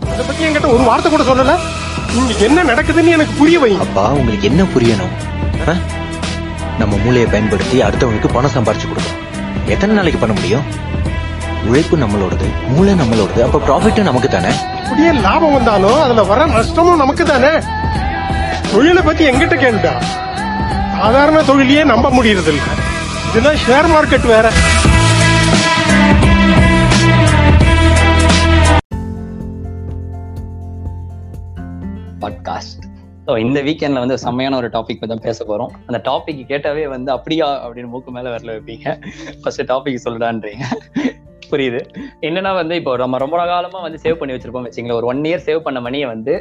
அதை பத்தி என்கிட்ட ஒரு வார்த்தை கூட சொல்லல. இங்க என்ன நடக்குதுன்னு எனக்கு புரிய வைங்க. அப்பா உங்களுக்கு என்ன புரியணும்? ஆ? நம்ம மூளையை பயன்படுத்தி அடுத்தவங்களுக்கு பணம் சம்பாரிச்சு கொடுக்கணும். எத்தனை நாளைக்கு பண்ண முடியும்? உழைப்பு நம்மளோடது மூளை நம்மளோடது. அப்ப ப்ராஃபிட்டும் நமக்கு தானே? அப்படியே லாபம் வந்தாலும் அதுல வர நஷ்டமும் நமக்கு தானே? தொழிலை பத்தி எங்கிட்ட கேளுடா. சாதாரண தொழிலையே நம்ப முடியறது இல்ல இதுல ஷேர் மார்க்கெட் வேற. பாட்காஸ்ட் ஸோ இந்த வீக்கெண்ட்ல வந்து செம்மையான ஒரு டாபிக் பத்தி தான் பேச போறோம். அந்த டாபிக் கேட்டாவே வந்து அப்படியா? அப்படின்னு மூக்கு மேல வரல வைப்பீங்க. ஃபர்ஸ்ட் டாபிக் சொல்லலான்றீங்க புரியுது? என்னன்னா வந்து இப்போ நம்ம ரொம்ப காலமா வந்து சேவ் பண்ணி வச்சிருப்போம் வச்சுங்களேன். ஒரு ஒன் இயர் சேவ் பண்ண மணியை வந்து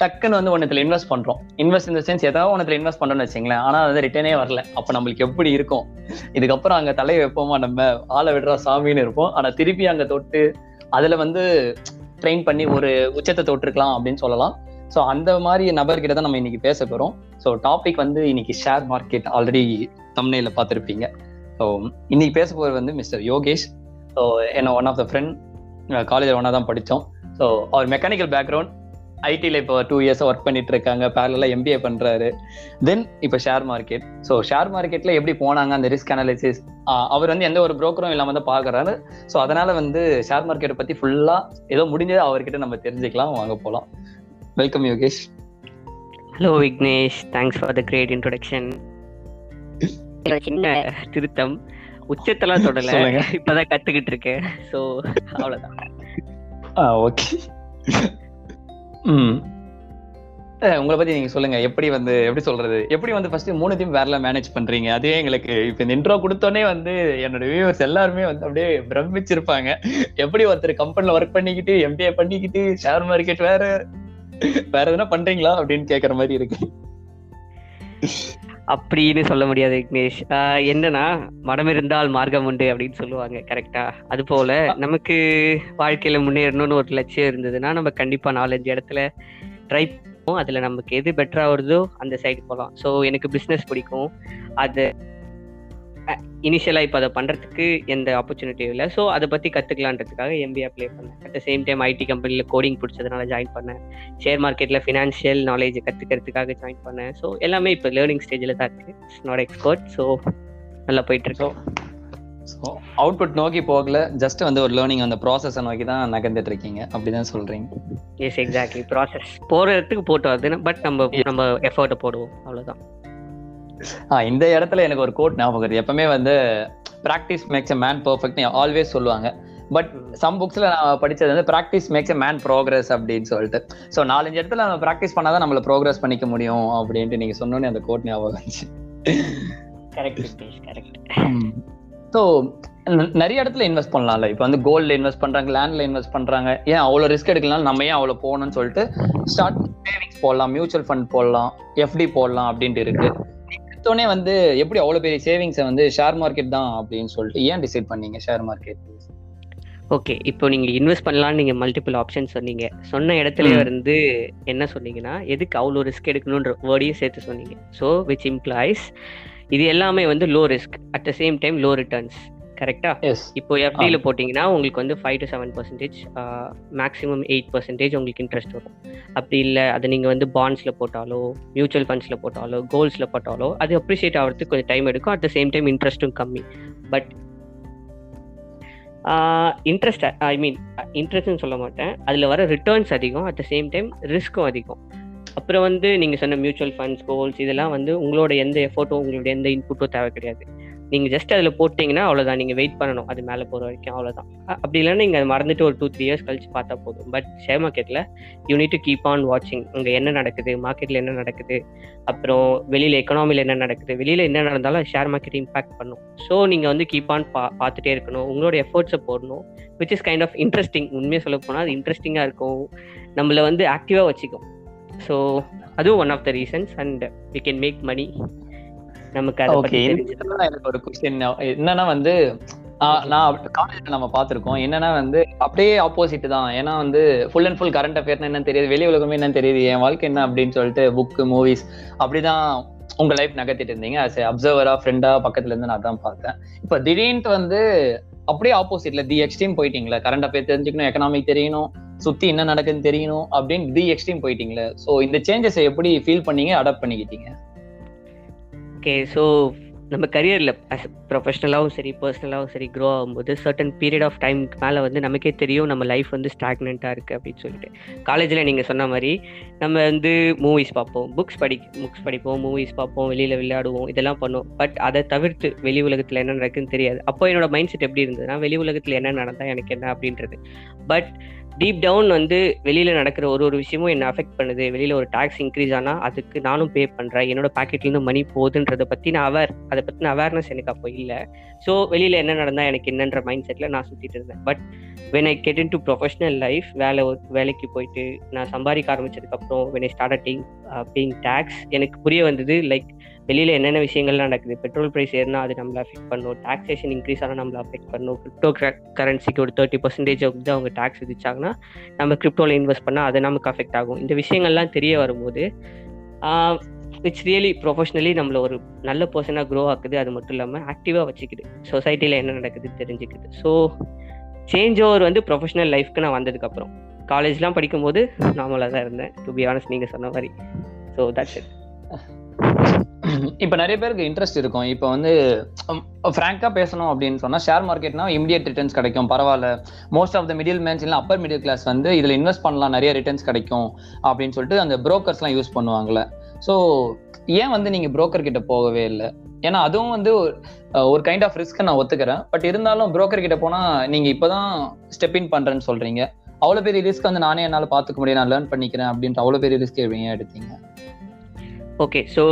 டக்குன்னு வந்து ஒன்றத்தில் இன்வெஸ்ட் பண்ணுறோம் இன்வெஸ்ட் இந்த சென்ஸ் ஏதாவது ஒன்றத்தில் இன்வெஸ்ட் பண்ணுறோம்னு வச்சுங்களேன். ஆனால் அது ரிட்டர்னே வரல. அப்போ நம்மளுக்கு எப்படி இருக்கும்? இதுக்கப்புறம் அங்கே தலை வைப்போமா? நம்ம ஆளை விடுறா சாமின்னு இருப்போம். ஆனால் திருப்பி அங்கே தொட்டு அதில் வந்து ட்ரெயின் பண்ணி ஒரு உச்சத்தை தொட்டிருக்கலாம் அப்படின்னு சொல்லலாம். ஸோ அந்த மாதிரி நபர்கிட்ட தான் நம்ம இன்னைக்கு பேச போகிறோம் ஸோ டாபிக் வந்து இன்னைக்கு ஷேர் மார்க்கெட் ஆல்ரெடி தம்னையில பார்த்துருப்பீங்க. ஸோ இன்னைக்கு பேச போகிறது வந்து மிஸ்டர் யோகேஷ். ஸோ என்ன ஒன் ஆஃப் த ஃப்ரெண்ட் காலேஜில் ஒன்றா தான் படித்தோம். ஸோ அவர் மெக்கானிக்கல் பேக்ரவுண்ட் ஐடியில் இப்போ டூ இயர்ஸ் ஒர்க் பண்ணிட்டு இருக்காங்க. பேரலாக எம்பிஏ பண்ணுறாரு தென் இப்போ ஷேர் மார்க்கெட் ஸோ ஷேர் மார்க்கெட்டில் எப்படி போனாங்க அந்த ரிஸ்க் அனாலிசிஸ் அவர் வந்து எந்த ஒரு புரோக்கரும் இல்லாமல் தான் பார்க்குறாரு. ஸோ அதனால வந்து ஷேர் மார்க்கெட்டை பற்றி ஃபுல்லாக ஏதோ முடிஞ்சது அவர்கிட்ட நம்ம தெரிஞ்சுக்கலாம். வாங்க போகலாம் welcome Yogesh hello Vignesh thanks for the great introduction சின்ன திருத்தம். உச்சத்தெல்லாம் தொடல. இப்பதான் கத்துக்கிட்டு இருக்கேன். சோ அவ்வளவுதான். ஆ ஓகே ம். உங்களை பத்தி நீங்க சொல்லுங்க. எப்படி வந்து எப்படி சொல்றது? எப்படி வந்து ஃபர்ஸ்ட் மூணுத்தையும் வேறல மேனேஜ் பண்றீங்க? அதுவே எங்களுக்கு இப்ப இந்த இன்ட்ரோ கொடுத்தோன்னே வந்து என்னோட வியூவர்ஸ் எல்லாருமே வந்து அப்படியே பிரமிச்சிருப்பாங்க. எப்படி ஒருத்தர் கம்பெனில ஒர்க் பண்ணிக்கிட்டு எம்பிஏ பண்ணிக்கிட்டு ஷேர் மார்க்கெட் வேற வேற எதுனா பண்றீங்களா அப்படின்னு கேக்குற மாதிரி இருக்கு. அப்படின்னு சொல்ல முடியாது விக்னேஷ் என்னன்னா மடம் இருந்தால் மார்க்கம் உண்டு அப்படின்னு சொல்லுவாங்க கரெக்டா அது போல நமக்கு வாழ்க்கையில முன்னேறணும்னு ஒரு லட்சியம் இருந்ததுன்னா நம்ம கண்டிப்பா நாலஞ்சு இடத்துல ட்ரை பண்ணுவோம். அதுல நமக்கு எது பெட்டரா வருதோ அந்த சைடு போகலாம். ஸோ எனக்கு பிஸ்னஸ் பிடிக்கும். அது இனிஷியலா இப்போ அதை பண்றதுக்கு எந்த ஆப்பர்ச்சுனிட்டியும் இல்லை. ஸோ அதை பத்தி கத்துக்கலான்றதுக்காக எம்பிஏ அப்ளை பண்ணேன். At the same time IT கம்பெனியில் கோடிங் பிடிச்சதுனால ஜாயின் பண்ணேன். ஷேர் மார்க்கெட்ல ஃபினான்ஷியல் நாலேஜ் கத்துக்கிறதுக்காக ஜாயின் பண்ணேன். ஸோ எல்லாமே இப்போ லேர்னிங் ஸ்டேஜில் தான் இருக்கு. நாட் எக்ஸ்பர்ட் ஸோ நல்லா போயிட்டு இருக்கோம் ஸோ அவுட்புட் நோக்கி போகல. ஜஸ்ட் வந்து ஒரு லேர்னிங் அந்த ப்ராசஸை நோக்கி தான் நகர்ந்துட்டு இருக்கீங்க அப்படிதான் சொல்றீங்க. எஸ் எக்ஸாக்ட்லி ப்ராசஸ் போற இடத்துக்கு போட்டு வருது பட் நம்ம நம்ம எஃபர்ட்டை போடுவோம். அவ்வளவுதான். ஆ இந்த இடத்துல எனக்கு ஒரு கோட் ஞாபகம் வருது. எப்பவுமே வந்து practice makes a man perfect always சொல்லுவாங்க. பட் சம் புக்ஸ்ல நான் படிச்சது வந்து practice makes a man progress அப்படின்னு சொல்லிட்டு. ஸோ நாலஞ்சு இடத்துல நம்ம ப்ராக்டிஸ் பண்ணாதான் நம்மள ப்ரோக்ரஸ் பண்ணிக்க முடியும் அப்படின்ட்டு நீங்க சொன்னோன்னே அந்த கோட் ஞாபகம் வந்துச்சு. ஸோ நிறைய இடத்துல இன்வெஸ்ட் பண்ணலாம்ல. இப்போ வந்து கோல்ட்ல இன்வெஸ்ட் பண்றாங்க லேண்ட்ல இன்வெஸ்ட் பண்றாங்க. ஏன் அவ்வளோ ரிஸ்க் எடுக்கலாம் நம்ம ஏன் அவ்வளோ போகணும்னு சொல்லிட்டு ஸ்டார்ட் சேவிங்ஸ் போடலாம் மியூச்சுவல் ஃபண்ட் போடலாம் எஃப்டி போடலாம் அப்படின்ட்டு இருக்கு. எடுத்தோடனே வந்து எப்படி அவ்வளோ பெரிய சேவிங்ஸை வந்து ஷேர் மார்க்கெட் தான் அப்படின்னு சொல்லிட்டு ஏன் டிசைட் பண்ணீங்க ஷேர் மார்க்கெட் ஓகே இப்போ நீங்க இன்வெஸ்ட் பண்ணலாம்னு நீங்க மல்டிபிள் ஆப்ஷன் சொன்னீங்க. சொன்ன இடத்துலயே ம். வந்து என்ன சொன்னீங்கன்னா எதுக்கு அவ்வளோ ரிஸ்க் எடுக்கணுன்ற வேர்டையும் சேர்த்து சொன்னீங்க. ஸோ விச் இம்ப்ளாய்ஸ் இது எல்லாமே வந்து low risk at the same time low returns கரெக்டா இப்போ எஃப்டியில் போட்டிங்கன்னா உங்களுக்கு வந்து five to seven percentage maximum eight percentage உங்களுக்கு இன்ட்ரெஸ்ட் வரும். அப்படி இல்லை அதை நீங்கள் வந்து பாண்ட்ஸில் போட்டாலோ மியூச்சுவல் ஃபண்ட்ஸில் போட்டாலோ கோல்ட்ஸில் போட்டாலோ அது அப்ரிஷியேட் ஆகிறதுக்கு கொஞ்சம் டைம் எடுக்கும். அட் த சேம் டைம் இன்ட்ரெஸ்ட்டும் கம்மி. பட் இன்ட்ரெஸ்ட் ஐ மீன் இன்ட்ரெஸ்ட்னு சொல்ல மாட்டேன். அதில் வர ரிட்டர்ன்ஸ் அதிகம். அட் த சேம் டைம் ரிஸ்க்கும் அதிகம். அப்புறம் வந்து நீங்கள் சொன்ன மியூச்சுவல் ஃபண்ட்ஸ் கோல்ஸ் இதெல்லாம் வந்து உங்களோட எந்த எஃபோர்ட்டும் உங்களோட எந்த இன்புட்டும் தேவை கிடையாது. நீங்கள் ஜஸ்ட் அதில் போட்டிங்கன்னா அவ்வளோதான் நீங்கள் வெயிட் பண்ணணும். அது மேலே போகிற வரைக்கும் அவ்வளோதான் அப்படி இல்லைன்னா நீங்கள் அதை மறந்துட்டு ஒரு டூ த்ரீ இயர்ஸ் கழிச்சு பார்த்தா போதும். பட் ஷேர் மார்க்கெட்டில் you need to keep on வாட்சிங் அங்கே என்ன நடக்குது? மார்க்கெட்டில் என்ன நடக்குது? அப்புறம் வெளியில் எக்கனாமியில் என்ன நடக்குது? வெளியில் என்ன நடந்தாலும் ஷேர் மார்க்கெட் இம்பாக்ட் பண்ணும். ஸோ நீங்கள் வந்து கீப் ஆன் பா பார்த்துட்டே இருக்கணும். உங்களோட எஃபர்ட்ஸை போடணும். Which is kind of interesting உண்மையாக சொல்ல போனால் அது இன்ட்ரெஸ்டிங்காக இருக்கும். நம்மளை வந்து ஆக்டிவாக வச்சுக்கும். ஸோ அதுவும் one of the reasons and we can make money நமக்கு அதை தெரிஞ்சு எனக்கு ஒரு கொஸ்டின் என்னன்னா வந்து நான் காலேஜ்ல நம்ம பார்த்திருக்கோம். என்னன்னா வந்து அப்படியே ஆப்போசிட் தான். ஏன்னா வந்து ஃபுல் அண்ட் ஃபுல் கரண்ட் அஃபேர்னா என்னன்னு தெரியுது. வெளி உலகமே என்னன்னு தெரியுது. என் வாழ்க்கை என்ன அப்படின்னு சொல்லிட்டு புக் மூவிஸ் அப்படிதான் உங்க லைஃப் நகர்த்திட்டு இருந்தீங்க. A அப்சர்வரா ஃப்ரெண்டா பக்கத்துல இருந்து நான் அதான் பார்த்தேன். இப்போ திடீர்னு வந்து அப்படியே ஆப்போசிட்ல தி எக்ஸ்ட்ரீம் போயிட்டீங்களா. கரண்ட் அஃபேர் தெரிஞ்சுக்கணும் எக்கனாமிக் தெரியணும் சுத்தி என்ன நடக்குதுன்னு தெரியணும் அப்படின்னு தி எக்ஸ்ட்ரீம் போயிட்டீங்களே. ஸோ இந்த சேஞ்சஸ் எப்படி ஃபீல் பண்ணீங்க அடாப்ட் பண்ணிக்கிட்டீங்க? ஓகே ஸோ நம்ம கரியரில் ப்ரொஃபஷனலாகவும் சரி பர்சனலாகவும் சரி க்ரோ ஆகும்போது சர்டன் பீரியட் ஆஃப் டைமுக்கு மேலே வந்து நமக்கே தெரியும் நம்ம லைஃப் வந்து ஸ்டாக்னண்ட்டாக இருக்குது அப்படின்னு சொல்லிட்டு. காலேஜில் நீங்கள் சொன்ன மாதிரி நம்ம வந்து மூவிஸ் பார்ப்போம் புக்ஸ் படி புக்ஸ் படிப்போம் மூவிஸ் பார்ப்போம் வெளியில் விளையாடுவோம் இதெல்லாம் பண்ணுவோம். பட் அதை தவிர்த்து வெளி உலகத்தில் என்ன நடக்குதுன்னு தெரியாது. அப்போ என்னோட மைண்ட் செட் எப்படி இருந்ததுன்னா வெளி உலகத்தில் என்ன நடந்தால் எனக்கு என்ன அப்படின்றது. பட் டீப் டவுன் வந்து வெளியில் நடக்கிற ஒரு ஒரு விஷயமும் என்னை அஃபெக்ட் பண்ணுது. வெளியில் ஒரு டாக்ஸ் இன்க்ரீஸ் ஆனால் அதுக்கு நானும் பே பண்ணுறேன் என்னோட பாக்கெட்லருந்து மணி போகுதுன்றத பற்றி நான் அவர் அதை பற்றின அவேர்னஸ் எனக்கு அப்போ இல்லை. ஸோ வெளியில் என்ன நடந்தால் எனக்கு என்னன்ற மைண்ட் செட்டில் நான் சுற்றிட்டு இருந்தேன். But when I get into professional life வேலை வேலைக்கு போயிட்டு நான் சம்பாதிக்க ஆரம்பிச்சதுக்கப்புறம் when I starting being tax uh, எனக்கு புரிய வந்தது லைக் வெளியில் என்னென்ன விஷயங்கள்லாம் நடக்குது பெட்ரோல் ப்ரைஸ் ஏறினா அது நம்மளை அஃபெக்ட் பண்ணும் டாக்ஸேஷன் இன்க்ரீஸ் ஆனால் நம்மளை அஃபெக்ட் பண்ணும் கிரிப்டோ கரன்சிக்கு ஒரு தேர்ட்டி பர்சன்டேஜ் வந்து அவங்க டேக்ஸ் விதிச்சாங்கன்னா நம்ம கிரிப்டோவில் இன்வெஸ்ட் பண்ணால் அது நமக்கு அஃபெக்ட் ஆகும். இந்த விஷயங்கள்லாம் தெரிய வரும்போது இட்ஸ் ரியலி ப்ரொஃபஷனலி நம்மள ஒரு நல்ல பர்சனாக க்ரோ ஆக்குது. அது மட்டும் இல்லாமல் ஆக்டிவாக வச்சுக்குது. சொசைட்டியில் என்ன நடக்குது தெரிஞ்சுக்குது. ஸோ சேஞ்ச் ஓவர் வந்து ப்ரொஃபஷனல் லைஃப்க்கு நான் வந்ததுக்கப்புறம் காலேஜ்லாம் படிக்கும்போது நார்மலாக தான் இருந்தேன். டு பி ஆனஸ்ட் நீங்கள் சொன்ன மாதிரி. ஸோ தட்ஸ் இட் இப்போ நிறைய பேருக்கு இன்ட்ரெஸ்ட் இருக்கும். இப்போ வந்து ஃப்ராங்கா பேசணும் அப்படின்னு சொன்னால் ஷேர் மார்க்கெட்னா இமிடியட் ரிட்டர்ன்ஸ் கிடைக்கும். பரவாயில்ல. Most of the middle mans இல்லை அப்பர் மிடில் கிளாஸ் வந்து இதில் இன்வெஸ்ட் பண்ணலாம் நிறைய ரிட்டர்ன்ஸ் கிடைக்கும். அப்படின்னு சொல்லிட்டு அந்த புரோக்கர்ஸ்லாம் யூஸ் பண்ணுவாங்கல்ல. ஸோ ஏன் வந்து நீங்க புரோக்கர் கிட்ட போகவே இல்லை? ஏன்னா அதுவும் வந்து ஒரு- கைண்ட் ஆஃப் ரிஸ்க் நான் ஒத்துக்கிறேன். பட் இருந்தாலும் புரோக்கர் கிட்ட போனா நீங்க இப்பதான் ஸ்டெப் இன் பண்றேன்னு சொல்றீங்க. அவ்வளவு பெரிய ரிஸ்க் வந்து நானே என்னால பாத்துக்க முடியும். நான் லேர்ன் பண்ணிக்கிறேன் அப்படின்ட்டு அவ்வளவு பெரிய ரிஸ்க் எப்படிங்க எடுத்தீங்க? ஓகே ஸோ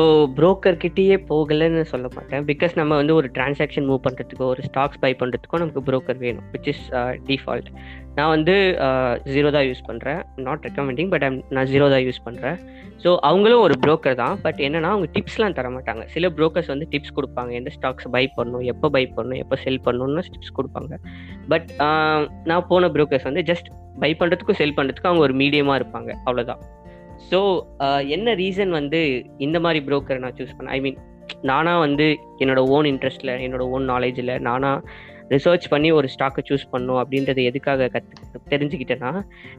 கிட்டேயே போகலைன்னு சொல்ல மாட்டேன். பிகாஸ் நம்ம வந்து ஒரு டிரான்சாக்ஷன் மூவ் பண்ணுறதுக்கோ ஒரு ஸ்டாக்ஸ் பை பண்ணுறதுக்கோ நமக்கு ப்ரோக்கர் வேணும் விச் இஸ் டிஃபால்ட் நான் வந்து uh, ஜீரோ தான் யூஸ் பண்ணுறேன் நாட் ரெக்கமெண்டிங் பட் நான் ஜீரோ தான் யூஸ் பண்ணுறேன் ஸோ அவங்களும் ஒரு ப்ரோக்கர் தான். பட் என்னென்னா அவங்க டிப்ஸ்லாம் தர மாட்டாங்க. சில ப்ரோக்கர்ஸ் வந்து டிப்ஸ் கொடுப்பாங்க. எந்த ஸ்டாக்ஸ் பை பண்ணணும் எப்போ பை பண்ணணும் எப்போ செல் பண்ணணும்னு டிப்ஸ் கொடுப்பாங்க. பட் uh, நான் போன ப்ரோக்கர்ஸ் வந்து ஜஸ்ட் பை பண்ணுறதுக்கும் செல் பண்ணுறதுக்கும் அவங்க ஒரு மீடியமாக இருப்பாங்க. அவ்வளோதான் ஸோ uh, என்ன ரீசன் வந்து இந்த மாதிரி புரோக்கரை நான் சூஸ் பண்ணேன் ஐ மீன் நானா வந்து என்னோட ஓன் இன்ட்ரெஸ்ட்டில் என்னோட ஓன் நாலேஜில் நானாக ரிசர்ச் பண்ணி ஒரு ஸ்டாக்கை சூஸ் பண்ணும் அப்படின்றது எதுக்காக கற்று தெரிஞ்சுக்கிட்டேன்னா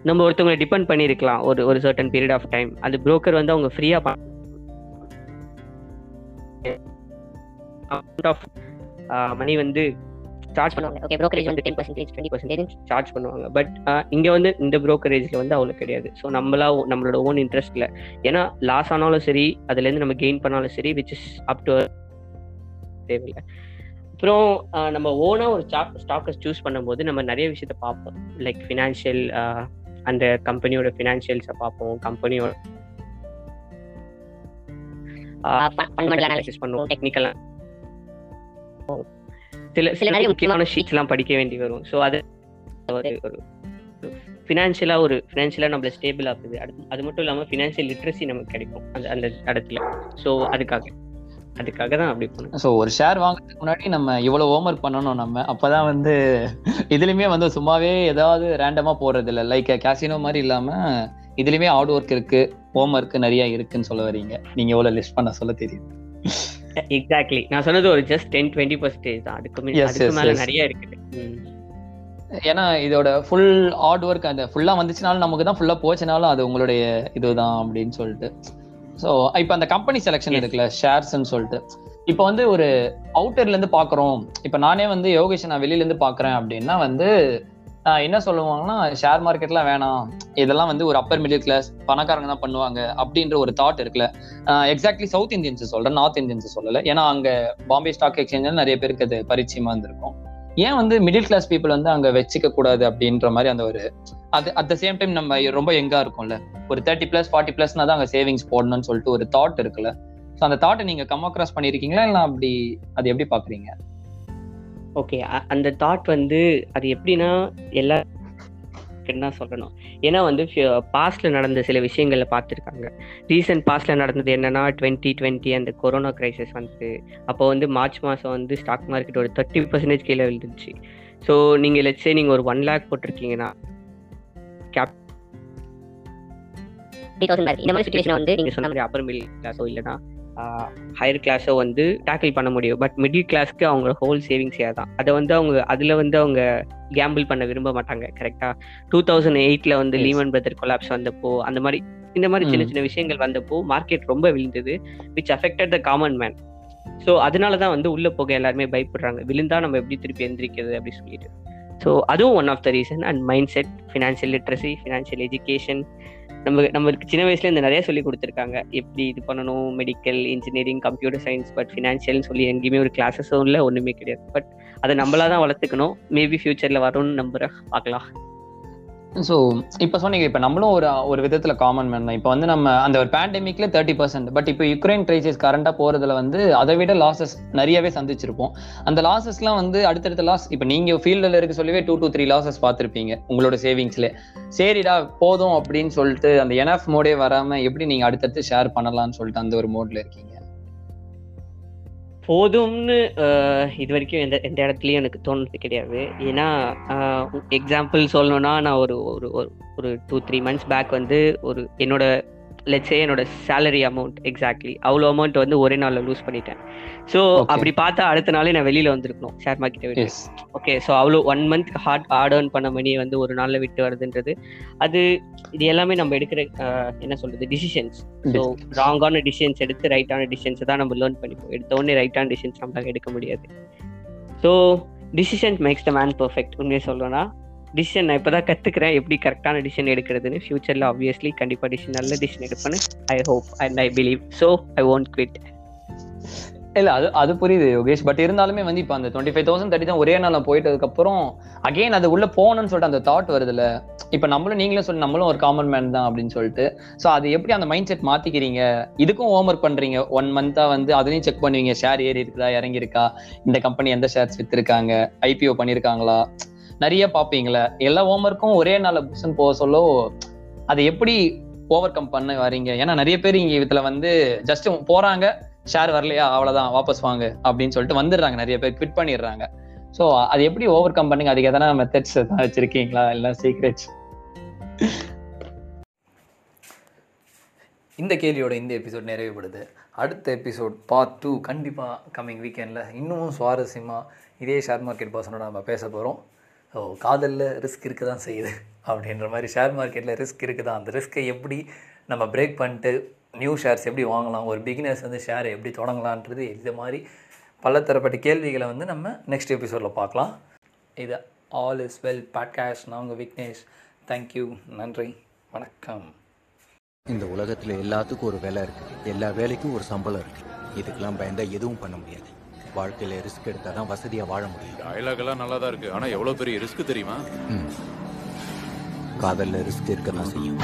நம்ம ஒருத்தவங்களை டிபெண்ட் பண்ணியிருக்கலாம் ஒரு ஒரு சர்டன் பீரியட் ஆஃப் டைம் அது புரோக்கர் வந்து அவங்க ஃப்ரீயாக ஆஃப் மணி வந்து சார்ஜ் பண்ணுவாங்க. ஓகே brokerage வந்து ten percentage twenty percentage charge பண்ணுவாங்க. பட் இங்கே வந்து இந்த brokerage-ல வந்து அவ்வளோ கிடையாது. ஸோ நம்மளா நம்மளோட ஓன் இன்ட்ரெஸ்ட்ல ஏன்னா லாஸ் ஆனாலும் சரி அதுலேருந்து நம்ம கெயின் பண்ணாலும் சரி விச் இஸ் அப் டு தேவையில்லை. அப்புறம் நம்ம ஓனா ஒரு ஸ்டாக் ஸ்டாக்கை சூஸ் பண்ணும்போது நம்ம நிறைய விஷயத்த பார்ப்போம். லைக் ஃபினான்ஷியல் அந்த கம்பெனியோட ஃபினான்ஷியல்ஸை பார்ப்போம். கம்பெனியோட பண்ணுவோம். டெக்னிக்கல் சில சில நிறைய முக்கியமான ஷீட்ஸ்லாம் படிக்க வேண்டி வரும். ஸோ அது ஒரு ஃபினான்ஷியலாக ஒரு ஃபினான்ஷியலாக நம்மள ஸ்டேபிள் ஆகுது அது அது மட்டும் இல்லாமல் ஃபினான்ஷியல் லிட்ரஸி நமக்கு கிடைக்கும். அந்த அந்த இடத்துல. ஸோ அதுக்காக. அதுக்காக தான் அப்படி பண்ணேன் ஸோ ஒரு ஷேர் வாங்குறதுக்கு முன்னாடி நம்ம இவ்வளவு ஹோம்ஒர்க் பண்ணணும் நம்ம. அப்பதான் வந்து இதுலயுமே வந்து சும்மாவே ஏதாவது ரேண்டமா போறது இல்ல லைக் கேசினோ மாதிரி இல்லாம இதுலயுமே ஹார்ட் ஒர்க் இருக்கு ஹோம் ஒர்க் நிறைய இருக்குன்னு சொல்ல வரீங்க. நீங்க எவ்வளவு லிஸ்ட் பண்ண சொல்ல தெரியும். எக்ஸாக்ட்லி நான் சொன்னது ஒரு ஜஸ்ட் டென் டுவெண்ட்டி பர்சன்டேஜ் தான் அதுக்கு அதுக்கு மேல. நிறைய இருக்குது ம். ஏன்னா இதோட ஃபுல் ஹார்ட் ஒர்க் அந்த ஃபுல்லா வந்துச்சுனாலும் நமக்கு தான் ஃபுல்லா போச்சுனாலும் அது உங்களுடைய இதுதான் அப்படின்னு சொல்லிட்டு ஸோ இப்போ அந்த கம்பெனி செலெக்ஷன். இருக்குல்ல ஷேர்ஸ்ன்னு சொல்லிட்டு இப்போ வந்து ஒரு அவுட்டர்ல இருந்து பாக்குறோம் இப்போ நானே வந்து யோகேஷ் நான் வெளியில இருந்து பாக்குறேன் அப்படின்னா வந்து என்ன சொல்லுவாங்கன்னா ஷேர் மார்க்கெட்லாம் வேணாம். இதெல்லாம் வந்து ஒரு அப்பர் மிடில் கிளாஸ் பணக்காரங்க தான் பண்ணுவாங்க அப்படின்ற ஒரு தாட் இருக்குல்ல. எக்ஸாக்ட்லி சவுத் இந்தியன்ஸ் சொல்றேன் நார்த் இந்தியன்ஸ் சொல்லல. ஏன்னா அங்க பாம்பே ஸ்டாக் எக்ஸ்சேஞ்சில் நிறைய பேருக்கு அது பரிச்சயமா இருந்திருக்கும். ஏன் வந்து மிடில் கிளாஸ் பீப்புள் வந்து அங்க வச்சுக்க கூடாது அப்படின்ற மாதிரி அந்த ஒரு அது அட் த சேம் டைம் நம்ம ரொம்ப எங்கா இருக்கும்ல. ஒரு தேர்ட்டி பிளஸ் ஃபார்ட்டி பிளஸ்னா தான் அங்க சேவிங்ஸ் போடணும்னு சொல்லிட்டு ஒரு தாட் இருக்குல்ல. ஸோ அந்த தாட்டை நீங்க கம் அக்ராஸ் பண்ணிருக்கீங்களா இல்லை அப்படி அது எப்படி பாக்குறீங்க? ஓகே அந்த தாட் வந்து அது எப்படின்னா எல்லா தான் சொல்லணும்? ஏன்னா வந்து பாஸ்ட்ல நடந்த சில விஷயங்களை பார்த்துருக்காங்க. ரீசெண்ட் பாஸ்ட்ல நடந்தது என்னன்னா டுவெண்ட்டி டுவெண்ட்டி அந்த கொரோனா கிரைசிஸ் வந்து அப்போ வந்து மார்ச் மாதம் வந்து ஸ்டாக் மார்க்கெட் ஒரு தேர்ட்டி பர்சன்டேஜ் கீழே விழுந்துச்சு. ஸோ நீங்கள் லட்சே நீங்கள் ஒரு ஒன் லேக் போட்டிருக்கீங்கன்னா கேப் இந்த மாதிரி சுச்சுவேஷன் வந்து நீங்கள் சொன்ன மாதிரி அப்பர் மிடில் கிளாஸோ இல்லைனா ஹையர் கிளாஸை வந்து டேக்கிள் பண்ண முடியும். பட் மிடில் கிளாஸ்க்கு அவங்க ஹோல் சேவிங்ஸே தான். அதை வந்து அவங்க அதில் வந்து அவங்க கேம்பிள் பண்ண விரும்ப மாட்டாங்க கரெக்டாக டூ தௌசண்ட் எயிட்டில் வந்து. லீமன் பிரதர் கொலாப்ஸ் வந்தப்போ அந்த மாதிரி இந்த மாதிரி சின்ன. சின்ன விஷயங்கள் வந்தப்போ மார்க்கெட் ரொம்ப விழுந்தது which affected the common man so அதனால தான் வந்து உள்ள போக எல்லாருமே பயப்படுறாங்க. விழுந்தா நம்ம எப்படி திருப்பி எந்திரிக்கிறது அப்படி சொல்லிட்டு. ஸோ அதுவும் one of the reason and mind set financial literacy financial education நம்ம நம்மளுக்கு சின்ன வயசுல இந்த நிறைய சொல்லி கொடுத்துருக்காங்க. எப்படி இது பண்ணணும்? Medical engineering computer science but ஃபினான்ஷியல்னு சொல்லி எங்கேயுமே ஒரு கிளாஸஸும் இல்லை ஒன்றுமே கிடையாது. பட் அதை நம்மளா தான் வளர்த்துக்கணும். மேபி ஃபியூச்சரில் வரும்னு நம்புறேன் பார்க்கலாம். ஸோ இப்போ சொன்னீங்க இப்போ நம்மளும் ஒரு ஒரு விதத்தில் காமன் மேன் தான். இப்போ வந்து நம்ம அந்த ஒரு பேண்டமிக்ல தேர்ட்டி பர்சன்ட் பட் இப்போ யுக்ரைன் கிரைசிஸ் கரண்டாக போகிறதுல வந்து அதை விட லாசஸ் நிறையவே சந்திச்சிருப்போம். அந்த லாசஸ்லாம் வந்து அடுத்தடுத்த லாஸ் இப்போ நீங்கள் ஃபீல்டில் இருக்க சொல்லவே டூ டூ த்ரீ லாசஸ் பார்த்துருப்பீங்க உங்களோட சேவிங்ஸ்ல சரிடா போதும் அப்படின்னு சொல்லிட்டு அந்த என்எஃப் மோடே வராமல் எப்படி நீங்கள் அடுத்தடுத்து ஷேர் பண்ணலாம்னு சொல்லிட்டு அந்த ஒரு மோட்ல இருக்கீங்க? போதும்னு இது வரைக்கும் எந்த எந்த இடத்துலையும் எனக்கு தோணுது கிடையாது. ஏன்னா எக்ஸாம்பிள் சொல்லணும்னா நான் ஒரு ஒரு ஒரு- ஒரு டூ த்ரீ மந்த்ஸ் பேக் வந்து ஒரு என்னோட லெட்ஸே என்னோட சேலரி அமௌண்ட் எக்ஸாக்ட்லி அவ்வளோ அமௌண்ட் வந்து ஒரே நாளில் லூஸ் பண்ணிட்டேன். ஸோ. அப்படி பார்த்தா அடுத்த நாளே நான் வெளியில வந்திருக்கணும் ஷேர் மார்க்கெட்டை விட்டு. ஓகே ஸோ அவ்வளோ one month hard hard earn பண்ண மணி வந்து ஒரு நாளில் விட்டு வருதுன்றது. அது இது எல்லாமே நம்ம எடுக்கிற என்ன சொல்றது டிசிஷன்ஸ் ஸோ ராங்கான டிசிஷன்ஸ் எடுத்து ரைட்டான டிசிஷன்ஸ் தான் நம்ம லேர்ன் பண்ணிப்போம். எடுத்த உடனே ரைட்டான டிசிஷன்ஸ் நம்மளால எடுக்க முடியாது. So decision makes the man perfect உண்மையை சொல்லணும்னா டிசிஷன் நான் இப்போதான் கற்றுக்கிறேன் எப்படி கரெக்டான டிசிஷன் எடுக்கிறதுன்னு ஃபியூச்சரில் ஆப்வியஸ்லி கண்டிப்பாக டிசிஷன் நல்ல decision எடுப்பேன்னு I hope and I believe so I won't quit இல்லை அது அது புரியுது யோகேஷ். பட் இருந்தாலுமே வந்து இப்போ அந்த டுவெண்ட்டி ஃபைவ் தௌசண்ட் தேர்ட்டி தான் ஒரே நாள் போயிட்டதுக்கு அப்புறம் அகைன் அது உள்ளே போகணும்னு சொல்லிட்டு அந்த தாட் வருதுல்ல. இப்போ நம்மளும் நீங்களும் சொல்லி நம்மளும் ஒரு காமன் மேன் தான் அப்படின்னு சொல்லிட்டு. ஸோ அது எப்படி அந்த மைண்ட் செட் மாற்றிக்கிறீங்க இதுக்கும் ஹோம் ஒர்க் பண்ணுறீங்க ஒன் மந்த்தாக வந்து அதுலேயும் செக் பண்ணுவீங்க. ஷேர் ஏறி இருக்குதா? இறங்கியிருக்கா? இந்த கம்பெனி எந்த ஷேர்ஸ் விற்றுருக்காங்க ஐபிஓ பண்ணியிருக்காங்களா? நிறைய பார்ப்பீங்களே எல்லா ஹோம் ஒர்க்கும் ஒரே நாளில் புக்ஸ்ன்னு போக சொல்ல அதை எப்படி ஓவர் கம் பண்ண வரீங்க? ஏன்னா நிறைய பேர் இங்க இதுல வந்து ஜஸ்ட் போறாங்க ஷேர் வரலையா? அவ்வளவுதான் வாபஸ் வாங்க அப்படின்னு சொல்லிட்டு வந்துடுறாங்க. நிறைய பேர் குவிட் பண்ணிடுறாங்க. ஸோ அது எப்படி ஓவர் கம் பண்ணுங்க? அதுக்கு எதனா மெத்தட்ஸ் வச்சிருக்கீங்களா? எல்லாம் சீக்ரெட்ஸ் இந்த கேள்வியோட இந்த எபிசோட் நிறைவுபடுது. அடுத்த எபிசோட் பார்ட் டூ கண்டிப்பாக கம்மிங் வீக்கெண்டில் இன்னமும் சுவாரஸ்யமாக இதே ஷேர் மார்க்கெட் பர்சனோட நம்ம பேச போகிறோம் ஓ காதலில் ரிஸ்க் இருக்க தான் செய்யுது. அப்படின்ற மாதிரி ஷேர் மார்க்கெட்டில் ரிஸ்க் இருக்குது தான் அந்த ரிஸ்க்கை எப்படி நம்ம பிரேக் பண்ணிட்டு நியூ ஷேர்ஸ் எப்படி வாங்கலாம்? ஒரு பிகினர்ஸ் வந்து ஷேரை எப்படி தொடங்கலான்றது இது மாதிரி பலதரப்பட்ட கேள்விகளை வந்து நம்ம நெக்ஸ்ட் எபிசோடில் பார்க்கலாம். இது ஆல் இஸ் வெல் பாட்காஸ்ட் நான் உங்கள் விக்னேஷ். தேங்க்யூ நன்றி. வணக்கம். இந்த உலகத்தில் எல்லாத்துக்கும் ஒரு வேலை இருக்குது எல்லா வேலைக்கும் ஒரு சம்பளம் இருக்குது இதுக்கெல்லாம் பயந்தால் எதுவும் பண்ண முடியாது. வாழ்க்கையில ரிஸ்க் எடுத்தாதான் வசதியா வாழ முடியும். டயலாக் எல்லாம் நல்லா தான் இருக்கு. ஆனா எவ்வளவு பெரிய ரிஸ்க் தெரியுமா. காதல்ல ரிஸ்க் இருக்க தான் செய்யும்.